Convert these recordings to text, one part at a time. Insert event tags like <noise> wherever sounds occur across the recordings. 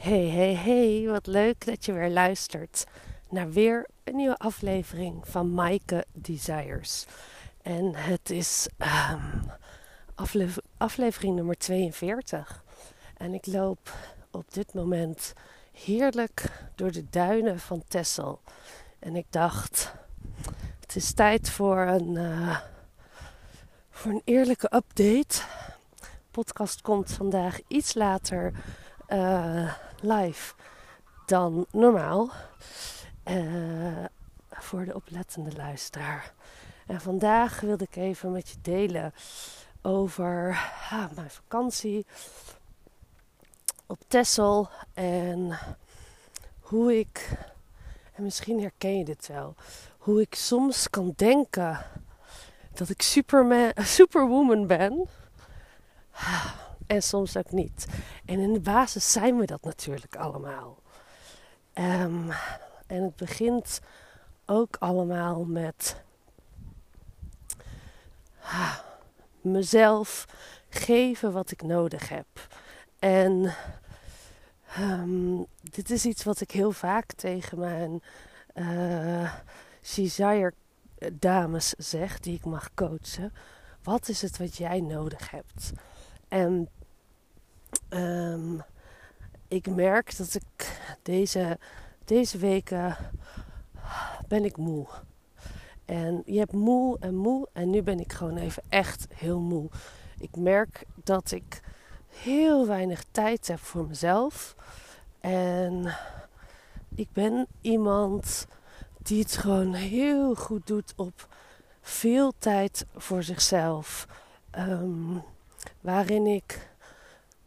Hey, hey, hey, wat leuk dat je weer luistert naar weer een nieuwe aflevering van Maaike Desires. En het is um, aflevering nummer 42. En ik loop op dit moment heerlijk door de duinen van Texel. En ik dacht, het is tijd voor een, uh, voor een eerlijke update. De podcast komt vandaag iets later uh, live dan normaal. Uh, voor de oplettende luisteraar. En vandaag wilde ik even met je delen over ah, mijn vakantie op Texel. En hoe ik, en misschien herken je dit wel, hoe ik soms kan denken dat ik superman, superwoman ben. En soms ook niet. En in de basis zijn we dat natuurlijk allemaal. Um, en het begint ook allemaal met ah, mezelf geven wat ik nodig heb. En um, dit is iets wat ik heel vaak tegen mijn uh, desire dames zeg, die ik mag coachen. Wat is het wat jij nodig hebt? En um, ik merk dat ik deze, deze weken ben ik moe. En je hebt moe en moe en nu ben ik gewoon even echt heel moe. Ik merk dat ik heel weinig tijd heb voor mezelf. En ik ben iemand die het gewoon heel goed doet op veel tijd voor zichzelf. Um, waarin ik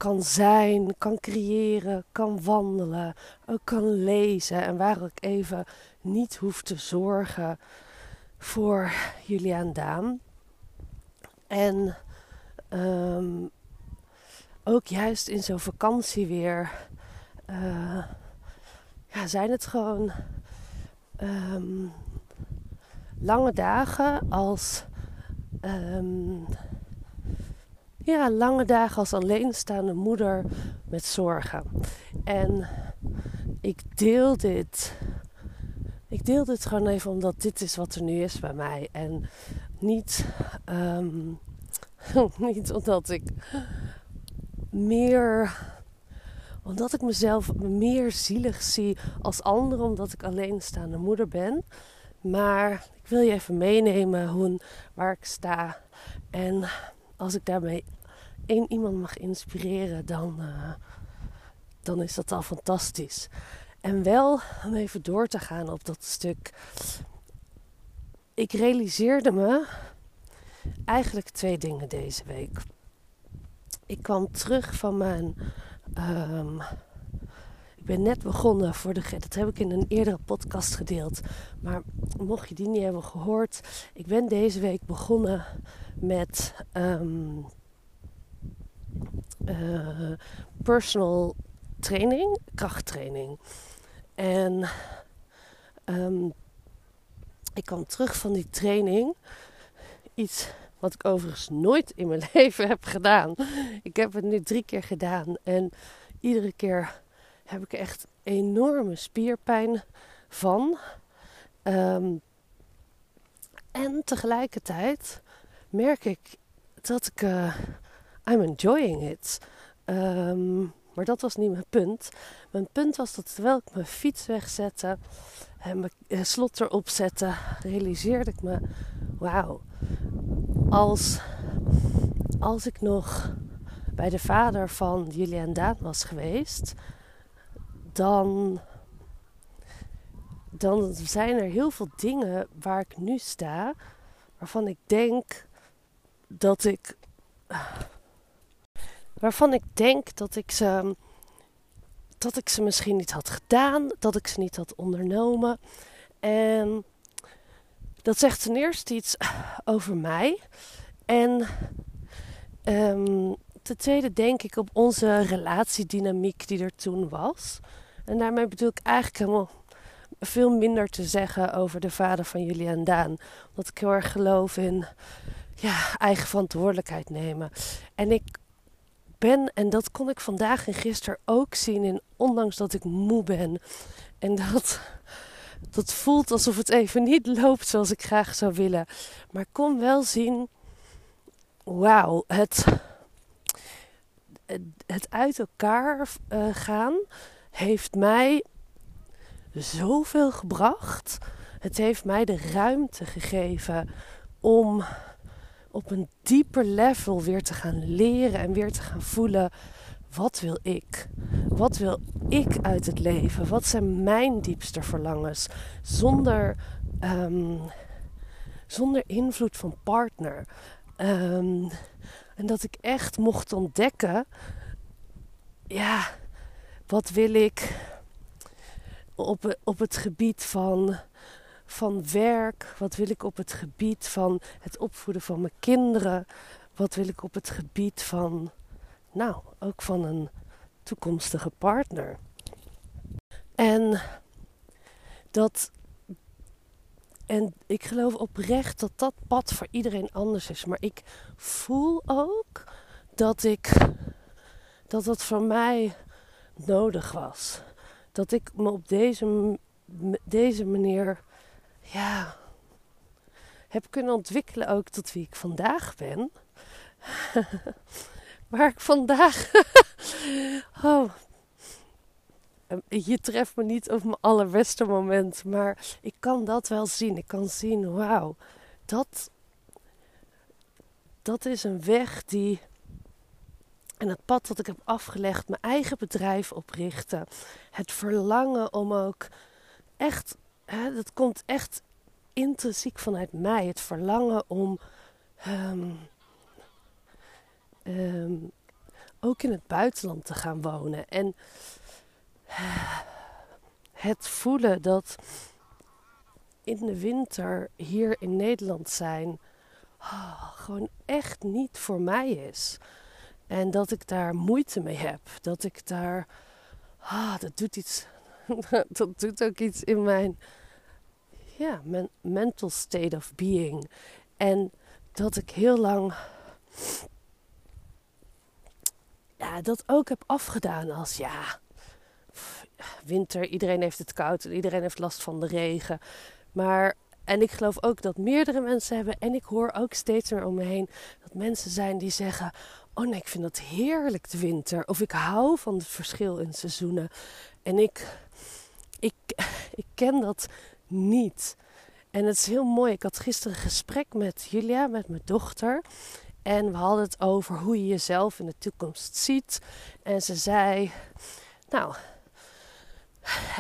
kan zijn, kan creëren, kan wandelen, ook kan lezen en waar ik even niet hoef te zorgen voor Juliaan Daan. En um, ook juist in zo'n vakantie weer uh, ja, zijn het gewoon um, lange dagen als um, ja, lange dagen als alleenstaande moeder met zorgen. En ik deel dit. Ik deel dit gewoon even omdat dit is wat er nu is bij mij. En niet, um, <laughs> niet omdat ik meer. Omdat ik mezelf meer zielig zie als anderen, omdat ik alleenstaande moeder ben. Maar ik wil je even meenemen hoe, waar ik sta. En als ik daarmee één iemand mag inspireren, dan, uh, dan is dat al fantastisch. En wel om even door te gaan op dat stuk. Ik realiseerde me eigenlijk twee dingen deze week. Ik kwam terug van mijn. Um, ik ben net begonnen voor de. Dat heb ik in een eerdere podcast gedeeld. Maar mocht je die niet hebben gehoord. Ik ben deze week begonnen met. Um, uh, personal training, krachttraining. En um, ik kwam terug van die training. Iets wat ik overigens nooit in mijn <laughs> leven heb gedaan. Ik heb het nu drie keer gedaan. En iedere keer heb ik echt enorme spierpijn van. Um, en tegelijkertijd merk ik dat ik. Uh, I'm enjoying it. Um, maar dat was niet mijn punt. Mijn punt was dat terwijl ik mijn fiets wegzette en mijn eh, slot erop zette, realiseerde ik me: wauw, als, als ik nog bij de vader van Julian Daan was geweest, dan, dan zijn er heel veel dingen waar ik nu sta, waarvan ik denk dat ik waarvan ik denk dat ik ze, dat ik ze misschien niet had gedaan, dat ik ze niet had ondernomen. En dat zegt ten eerste iets over mij. En um, ten tweede denk ik op onze relatiedynamiek die er toen was. En daarmee bedoel ik eigenlijk helemaal veel minder te zeggen over de vader van Julian Daan. Omdat ik heel erg geloof in ja, eigen verantwoordelijkheid nemen. En ik ben, en dat kon ik vandaag en gisteren ook zien, in, ondanks dat ik moe ben. En dat, dat voelt alsof het even niet loopt zoals ik graag zou willen. Maar ik kon wel zien, wauw, het, het uit elkaar uh, gaan heeft mij zoveel gebracht. Het heeft mij de ruimte gegeven om op een dieper level weer te gaan leren en weer te gaan voelen. Wat wil ik? Wat wil ik uit het leven? Wat zijn mijn diepste verlangens? Zonder, um, zonder invloed van partner. Um, en dat ik echt mocht ontdekken. Ja, wat wil ik op, op het gebied van van werk? Wat wil ik op het gebied van het opvoeden van mijn kinderen? Wat wil ik op het gebied van, nou, ook van een toekomstige partner? En dat, en ik geloof oprecht dat dat pad voor iedereen anders is. Maar ik voel ook dat ik, dat dat voor mij nodig was. Dat ik me op deze, deze manier ja, heb kunnen ontwikkelen ook tot wie ik vandaag ben. <laughs> Waar ik vandaag. <laughs> oh. Je treft me niet op mijn allerbeste moment, maar ik kan dat wel zien. Ik kan zien, wauw, dat, dat is een weg die. En het pad dat ik heb afgelegd, mijn eigen bedrijf oprichten. Het verlangen om ook echt hè, dat komt echt intrinsiek vanuit mij. Het verlangen om ehm, ehm, ook in het buitenland te gaan wonen. En het voelen dat in de winter hier in Nederland zijn oh, gewoon echt niet voor mij is. En dat ik daar moeite mee heb. Dat ik daar. Ah, dat doet iets. <laughs> dat doet ook iets in mijn ja, mijn mental state of being. En dat ik heel lang ja, dat ook heb afgedaan als ja, winter, iedereen heeft het koud en iedereen heeft last van de regen. Maar, en ik geloof ook dat meerdere mensen hebben, en ik hoor ook steeds meer om me heen, dat mensen zijn die zeggen: Oh nee, ik vind het heerlijk de winter. Of ik hou van het verschil in seizoenen. En ik, ik, <laughs> ik ken dat niet. En het is heel mooi. Ik had gisteren een gesprek met Julia, met mijn dochter. En we hadden het over hoe je jezelf in de toekomst ziet. En ze zei, nou,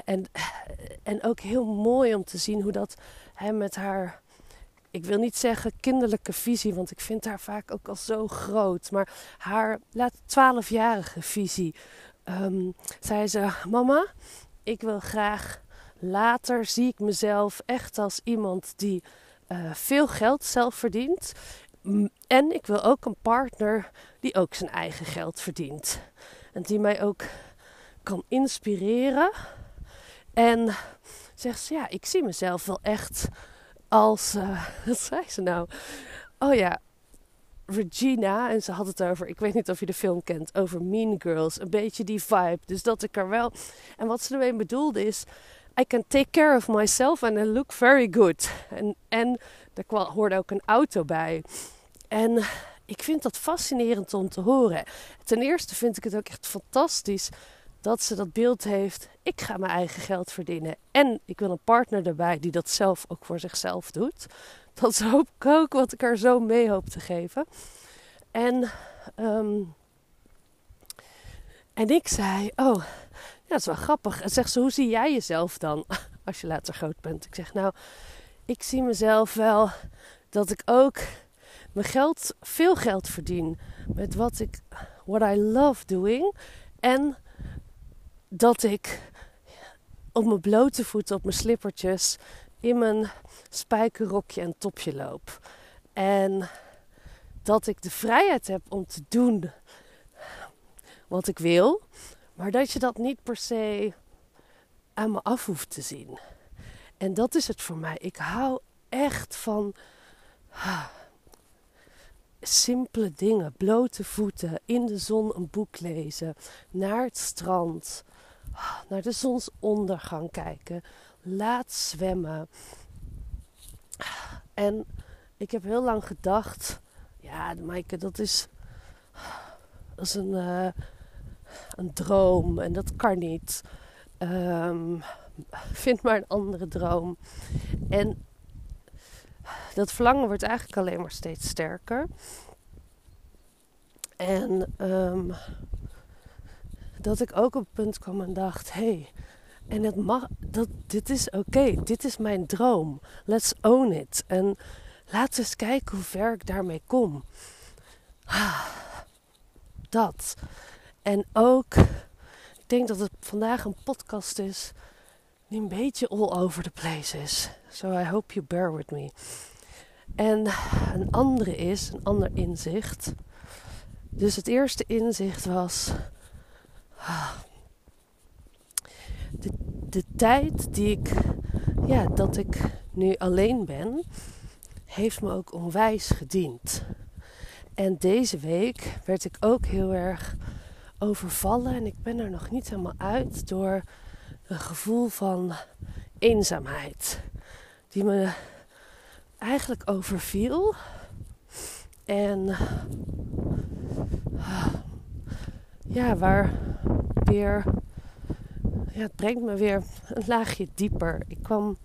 en, en ook heel mooi om te zien hoe dat hè, met haar, ik wil niet zeggen kinderlijke visie, want ik vind haar vaak ook al zo groot. Maar haar, laat twaalfjarige visie, um, zei ze, mama, ik wil graag later zie ik mezelf echt als iemand die uh, veel geld zelf verdient. En ik wil ook een partner die ook zijn eigen geld verdient. En die mij ook kan inspireren. En zegt ze, ja, ik zie mezelf wel echt als, uh, <laughs> wat zei ze nou? Oh ja, Regina, en ze had het over, ik weet niet of je de film kent, over Mean Girls. Een beetje die vibe. Dus dat ik er wel. En wat ze ermee bedoelde is, I can take care of myself and I look very good. En, en er hoorde ook een auto bij. En ik vind dat fascinerend om te horen. Ten eerste vind ik het ook echt fantastisch dat ze dat beeld heeft. Ik ga mijn eigen geld verdienen. En ik wil een partner erbij die dat zelf ook voor zichzelf doet. <laughs> Dat is hoop ik ook wat ik haar zo mee hoop te geven. En, um, en ik zei: Oh, dat is wel grappig. En zegt ze, hoe zie jij jezelf dan <laughs> als je later groot bent? Ik zeg, nou, ik zie mezelf wel dat ik ook mijn geld, veel geld verdien met wat ik, what I love doing. En dat ik op mijn blote voeten, op mijn slippertjes, in mijn spijkerrokje en topje loop. En dat ik de vrijheid heb om te doen wat ik wil. Maar dat je dat niet per se aan me af hoeft te zien. En dat is het voor mij. Ik hou echt van. simpele dingen. Blote voeten, in de zon een boek lezen, naar het strand, naar de zonsondergang kijken, laat zwemmen. En ik heb heel lang gedacht, ja, Maaike, dat is, dat is een, uh, een droom en dat kan niet. Um, vind maar een andere droom. En dat verlangen wordt eigenlijk alleen maar steeds sterker. En um, dat ik ook op het punt kwam en dacht: hé, hey, en het mag, dat, dit is oké, dit is mijn droom. Let's own it. En laten we eens kijken hoe ver ik daarmee kom. Ah, dat. En ook, ik denk dat het vandaag een podcast is die een beetje all over the place is. So I hope you bear with me. En een andere is, een ander inzicht. Dus het eerste inzicht was. De, de tijd die ik, ja, dat ik nu alleen ben, heeft me ook onwijs gediend. En deze week werd ik ook heel erg overvallen en ik ben er nog niet helemaal uit door een gevoel van eenzaamheid die me eigenlijk overviel. En ja, waar Ja, het brengt me weer een laagje dieper. Ik kwam.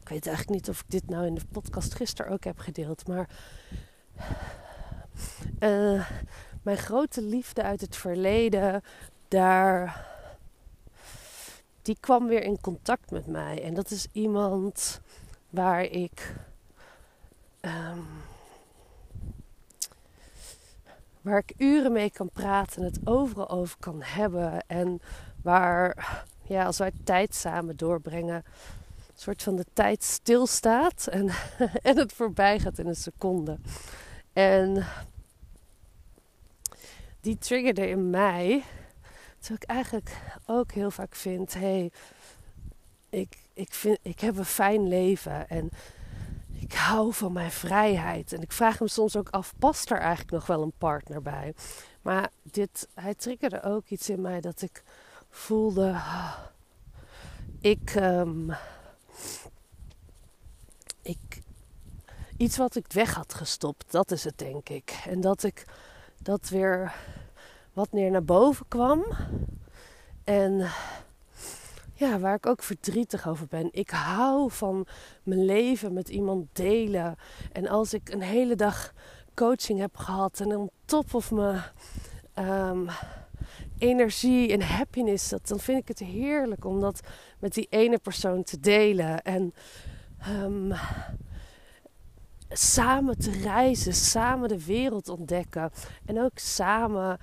Ik weet eigenlijk niet of ik dit nou in de podcast gisteren ook heb gedeeld, maar. Uh, mijn grote liefde uit het verleden, daar. Die kwam weer in contact met mij. En dat is iemand waar ik. Um, waar ik uren mee kan praten en het overal over kan hebben. En waar, ja, als wij tijd samen doorbrengen, een soort van de tijd stilstaat en, <laughs> en het voorbij gaat in een seconde. En die triggerde in mij, terwijl ik eigenlijk ook heel vaak vind: hé, hey, ik, ik, vind, ik heb een fijn leven en ik hou van mijn vrijheid. En ik vraag me soms ook af, past er eigenlijk nog wel een partner bij? Maar dit, hij triggerde ook iets in mij dat ik voelde, ah, ik, um, ik, iets wat ik weg had gestopt, dat is het denk ik. En dat ik dat weer wat meer naar boven kwam. En ja, waar ik ook verdrietig over ben. Ik hou van mijn leven met iemand delen. En als ik een hele dag coaching heb gehad en on top of mijn um, energie en happiness, dat, dan vind ik het heerlijk om dat met die ene persoon te delen. En um, samen te reizen, samen de wereld ontdekken. En ook samen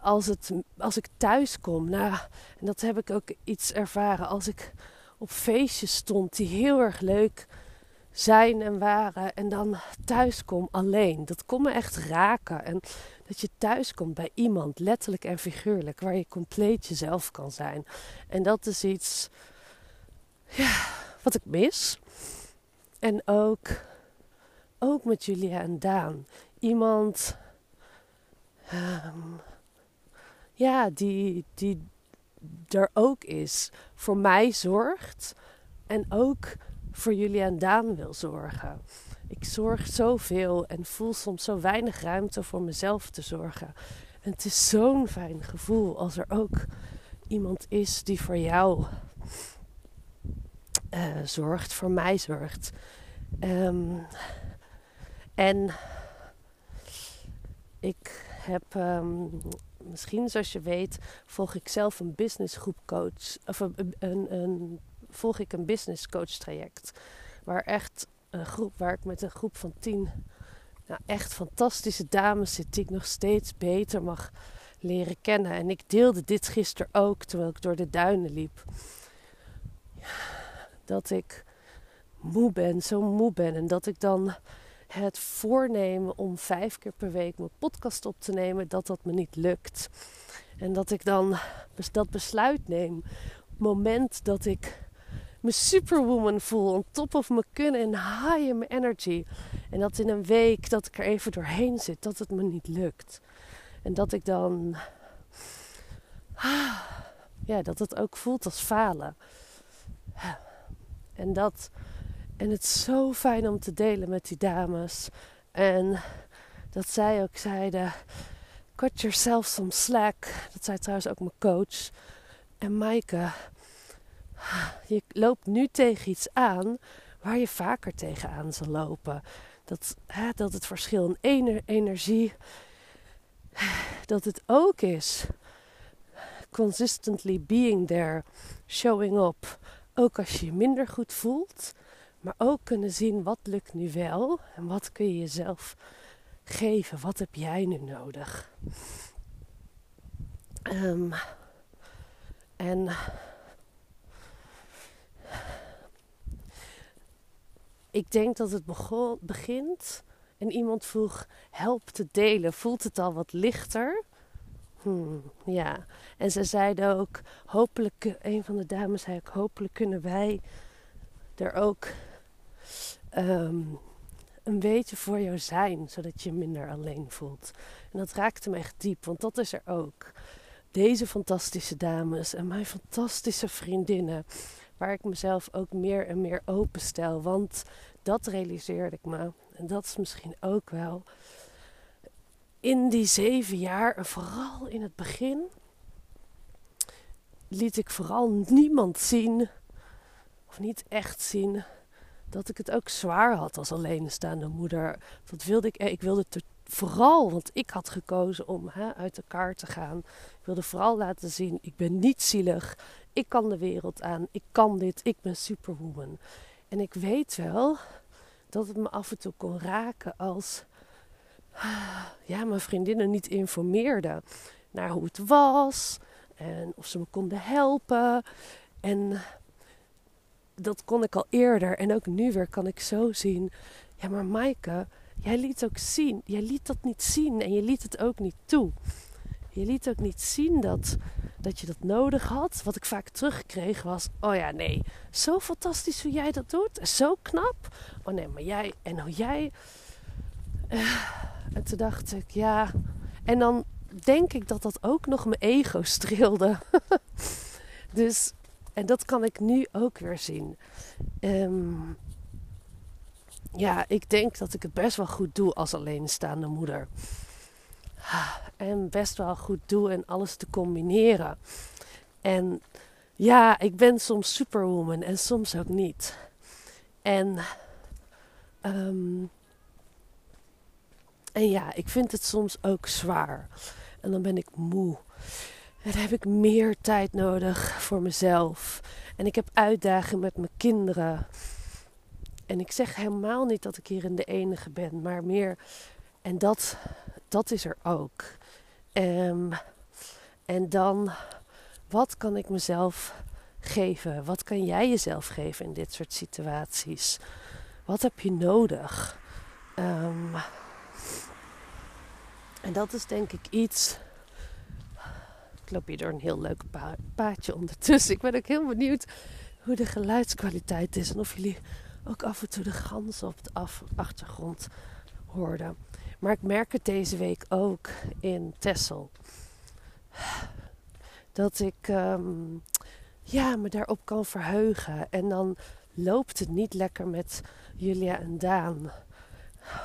als, het, als ik thuis kom, nou, en dat heb ik ook iets ervaren, als ik op feestjes stond die heel erg leuk zijn en waren en dan thuis kom alleen. Dat kon me echt raken. En dat je thuis komt bij iemand, letterlijk en figuurlijk, waar je compleet jezelf kan zijn. En dat is iets ja, wat ik mis. En ook, ook met Julia en Daan. Iemand um, ja, die, die er ook is, voor mij zorgt en ook voor jullie en Daan wil zorgen. Ik zorg zoveel en voel soms zo weinig ruimte voor mezelf te zorgen. En het is zo'n fijn gevoel als er ook iemand is die voor jou uh, zorgt, voor mij zorgt. Um, en ik heb um, misschien zoals je weet, volg ik zelf een businessgroepcoach. Of een, een, een, volg ik een business coach traject. Waar echt een groep, waar ik met een groep van tien nou, echt fantastische dames zit, die ik nog steeds beter mag leren kennen. En ik deelde dit gisteren ook terwijl ik door de duinen liep. Dat ik moe ben, zo moe ben. En dat ik dan het voornemen om vijf keer per week mijn podcast op te nemen, dat dat me niet lukt. En dat ik dan dat besluit neem op het moment dat ik me superwoman voel. On top of me kunnen en high in mijn energy. En dat in een week dat ik er even doorheen zit, dat het me niet lukt. En dat ik dan. Ja, dat het ook voelt als falen. En dat. En het is zo fijn om te delen met die dames. En dat zij ook zeiden: cut yourself some slack. Dat zei trouwens ook mijn coach. En Maaike, je loopt nu tegen iets aan waar je vaker tegenaan zal lopen. Dat, hè, dat het verschil in energie, dat het ook is consistently being there, showing up. Ook als je je minder goed voelt, maar ook kunnen zien wat lukt nu wel en wat kun je jezelf geven. Wat heb jij nu nodig? Um, en ik denk dat het begon, begint en iemand vroeg: help te delen. Voelt het al wat lichter? Hmm, ja. En ze zeiden ook: hopelijk, een van de dames zei ook: hopelijk kunnen wij er ook ehm, een beetje voor jou zijn, zodat je minder alleen voelt. En dat raakte me echt diep, want dat is er ook. Deze fantastische dames en mijn fantastische vriendinnen, waar ik mezelf ook meer en meer openstel. Want dat realiseerde ik me, en dat is misschien ook wel. In die zeven jaar, en vooral in het begin, liet ik vooral niemand zien, of niet echt zien, dat ik het ook zwaar had als alleenstaande moeder. Dat wilde ik, ik wilde het vooral, want ik had gekozen om hè, uit elkaar te gaan. Ik wilde vooral laten zien, ik ben niet zielig. Ik kan de wereld aan. Ik kan dit. Ik ben superwoman. En ik weet wel dat het me af en toe kon raken als ja, mijn vriendinnen niet informeerden naar hoe het was en of ze me konden helpen. En dat kon ik al eerder en ook nu weer kan ik zo zien. Ja, maar Maaike, jij liet ook zien. Jij liet dat niet zien en je liet het ook niet toe. Je liet ook niet zien dat, dat je dat nodig had. Wat ik vaak terugkreeg was: Oh ja, nee, zo fantastisch hoe jij dat doet. Zo knap. Oh nee, maar jij en hoe jij. Uh, en toen dacht ik: Ja. En dan denk ik dat dat ook nog mijn ego streelde. <laughs> dus, en dat kan ik nu ook weer zien. Um, ja, ik denk dat ik het best wel goed doe als alleenstaande moeder. En best wel goed doe en alles te combineren. En ja, ik ben soms superwoman en soms ook niet. En, um, en ja, ik vind het soms ook zwaar. En dan ben ik moe. En heb ik meer tijd nodig voor mezelf. En ik heb uitdagingen met mijn kinderen. En ik zeg helemaal niet dat ik hierin de enige ben, maar meer. En dat, dat is er ook. Um, en dan, wat kan ik mezelf geven? Wat kan jij jezelf geven in dit soort situaties? Wat heb je nodig? Um, en dat is denk ik iets. Ik loop hier door een heel leuk paadje ondertussen. Ik ben ook heel benieuwd hoe de geluidskwaliteit is en of jullie ook af en toe de ganzen op de achtergrond hoorde. Maar ik merk het deze week ook in Tessel. Dat ik um, ja, me daarop kan verheugen. En dan loopt het niet lekker met Julia en Daan.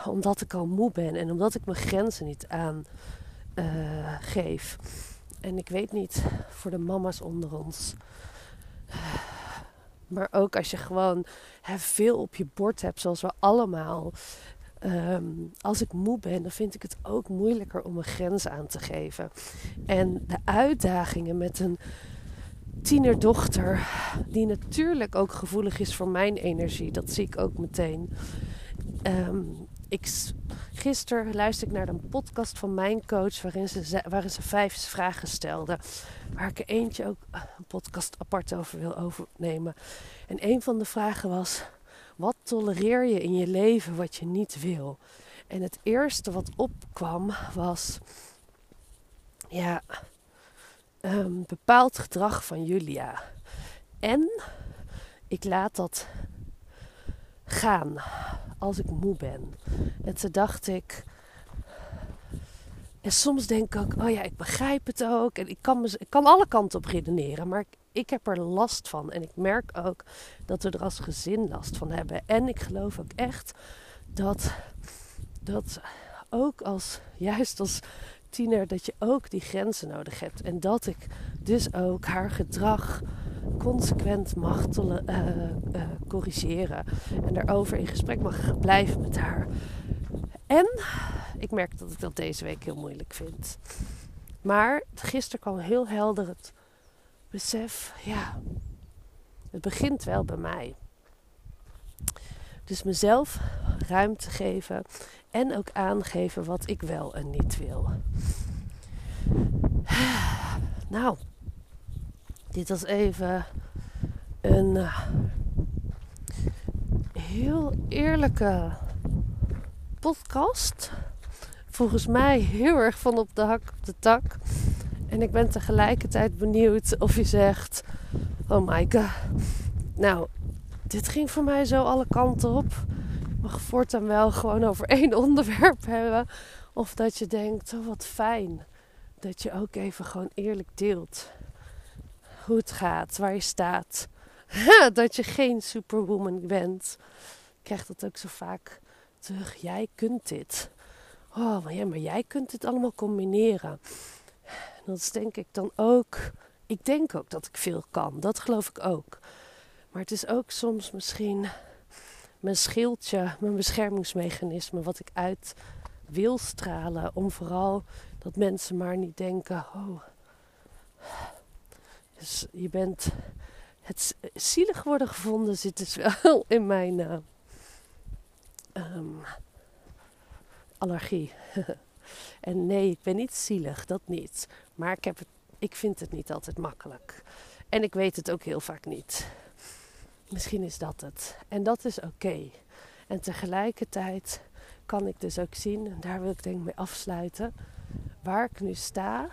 Omdat ik al moe ben en omdat ik mijn grenzen niet aan uh, geef. En ik weet niet, voor de mama's onder ons maar ook als je gewoon hè, veel op je bord hebt, zoals we allemaal. Ehm, als ik moe ben, dan vind ik het ook moeilijker om een grens aan te geven. En de uitdagingen met een tienerdochter, die natuurlijk ook gevoelig is voor mijn energie, dat zie ik ook meteen. Um, ik, gisteren luisterde ik naar een podcast van mijn coach waarin ze, waarin ze vijf vragen stelde. Waar ik er eentje ook eh, een podcast apart over wil overnemen. En een van de vragen was: wat tolereer je in je leven wat je niet wil? En het eerste wat opkwam was: ja, um, bepaald gedrag van Julia. En ik laat dat gaan als ik moe ben. En toen dacht ik. En soms denk ik ook, oh ja, ik begrijp het ook. En ik kan, ik kan alle kanten op redeneren. Maar ik, ik heb er last van. En ik merk ook dat we er als gezin last van hebben. En ik geloof ook echt dat, dat ook als, juist als tiener, dat je ook die grenzen nodig hebt. En dat ik dus ook haar gedrag consequent mag uh, uh, corrigeren. En daarover in gesprek mag blijven met haar. En ik merk dat ik dat deze week heel moeilijk vind. Maar gisteren kwam heel helder het besef, ja, het begint wel bij mij. Dus mezelf ruimte geven en ook aangeven wat ik wel en niet wil. Nou, dit was even een uh, heel eerlijke podcast. Volgens mij heel erg van op de hak op de tak. En ik ben tegelijkertijd benieuwd of je zegt: Oh my god. Nou, dit ging voor mij zo alle kanten op. Ik mag voortaan wel gewoon over één <laughs> onderwerp hebben. Of dat je denkt: Oh wat fijn. Dat je ook even gewoon eerlijk deelt hoe het gaat, waar je staat. <laughs> dat je geen superwoman bent. Ik krijg dat ook zo vaak terug. Jij kunt dit. Oh, maar, maar jij kunt dit allemaal combineren. En dat is denk ik dan ook. Ik denk ook dat ik veel kan. Dat geloof ik ook. Maar het is ook soms misschien mijn schildje, mijn beschermingsmechanisme, wat ik uit wil stralen. Om vooral dat mensen maar niet denken: oh, dus je bent het zielig worden gevonden zit dus wel <laughs> in mijn uh, um, allergie. <laughs> en nee, ik ben niet zielig, dat niet. Maar ik, heb ik vind het niet altijd makkelijk. En ik weet het ook heel vaak niet. Misschien is dat het. En dat is oké. En tegelijkertijd kan ik dus ook zien, en daar wil ik denk ik mee afsluiten, waar ik nu sta,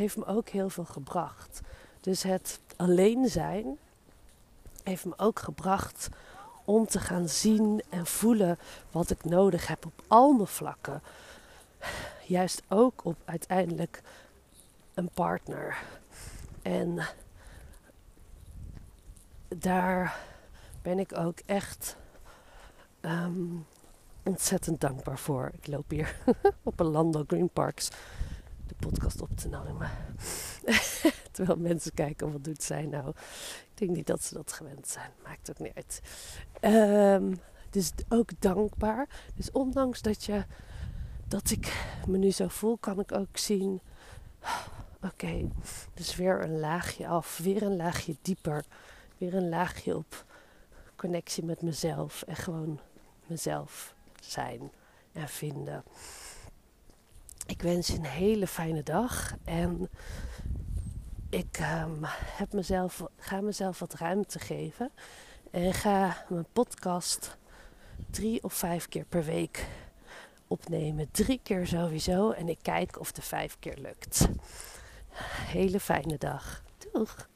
heeft me ook heel veel gebracht. Dus het alleen zijn heeft me ook gebracht om te gaan zien en voelen wat ik nodig heb op al mijn vlakken. Juist ook op uiteindelijk een partner. En daar ben ik ook echt ehm, ontzettend dankbaar voor. Ik loop hier <laughs> op een Lando Green Parks podcast op te nemen. <laughs> Terwijl mensen kijken, wat doet zij nou? Ik denk niet dat ze dat gewend zijn. Maakt ook niet uit. Um, dus ook dankbaar. Dus ondanks dat, je, dat ik me nu zo voel, kan ik ook zien... <sighs> Oké, dus weer een laagje af. Weer een laagje dieper. Weer een laagje op connectie met mezelf. En gewoon mezelf zijn en vinden. Ik wens je een hele fijne dag. En ik um, heb mezelf, ga mezelf wat ruimte geven. En ga mijn podcast drie of vijf keer per week opnemen. Drie keer sowieso. En ik kijk of de vijf keer lukt. Hele fijne dag. Doeg!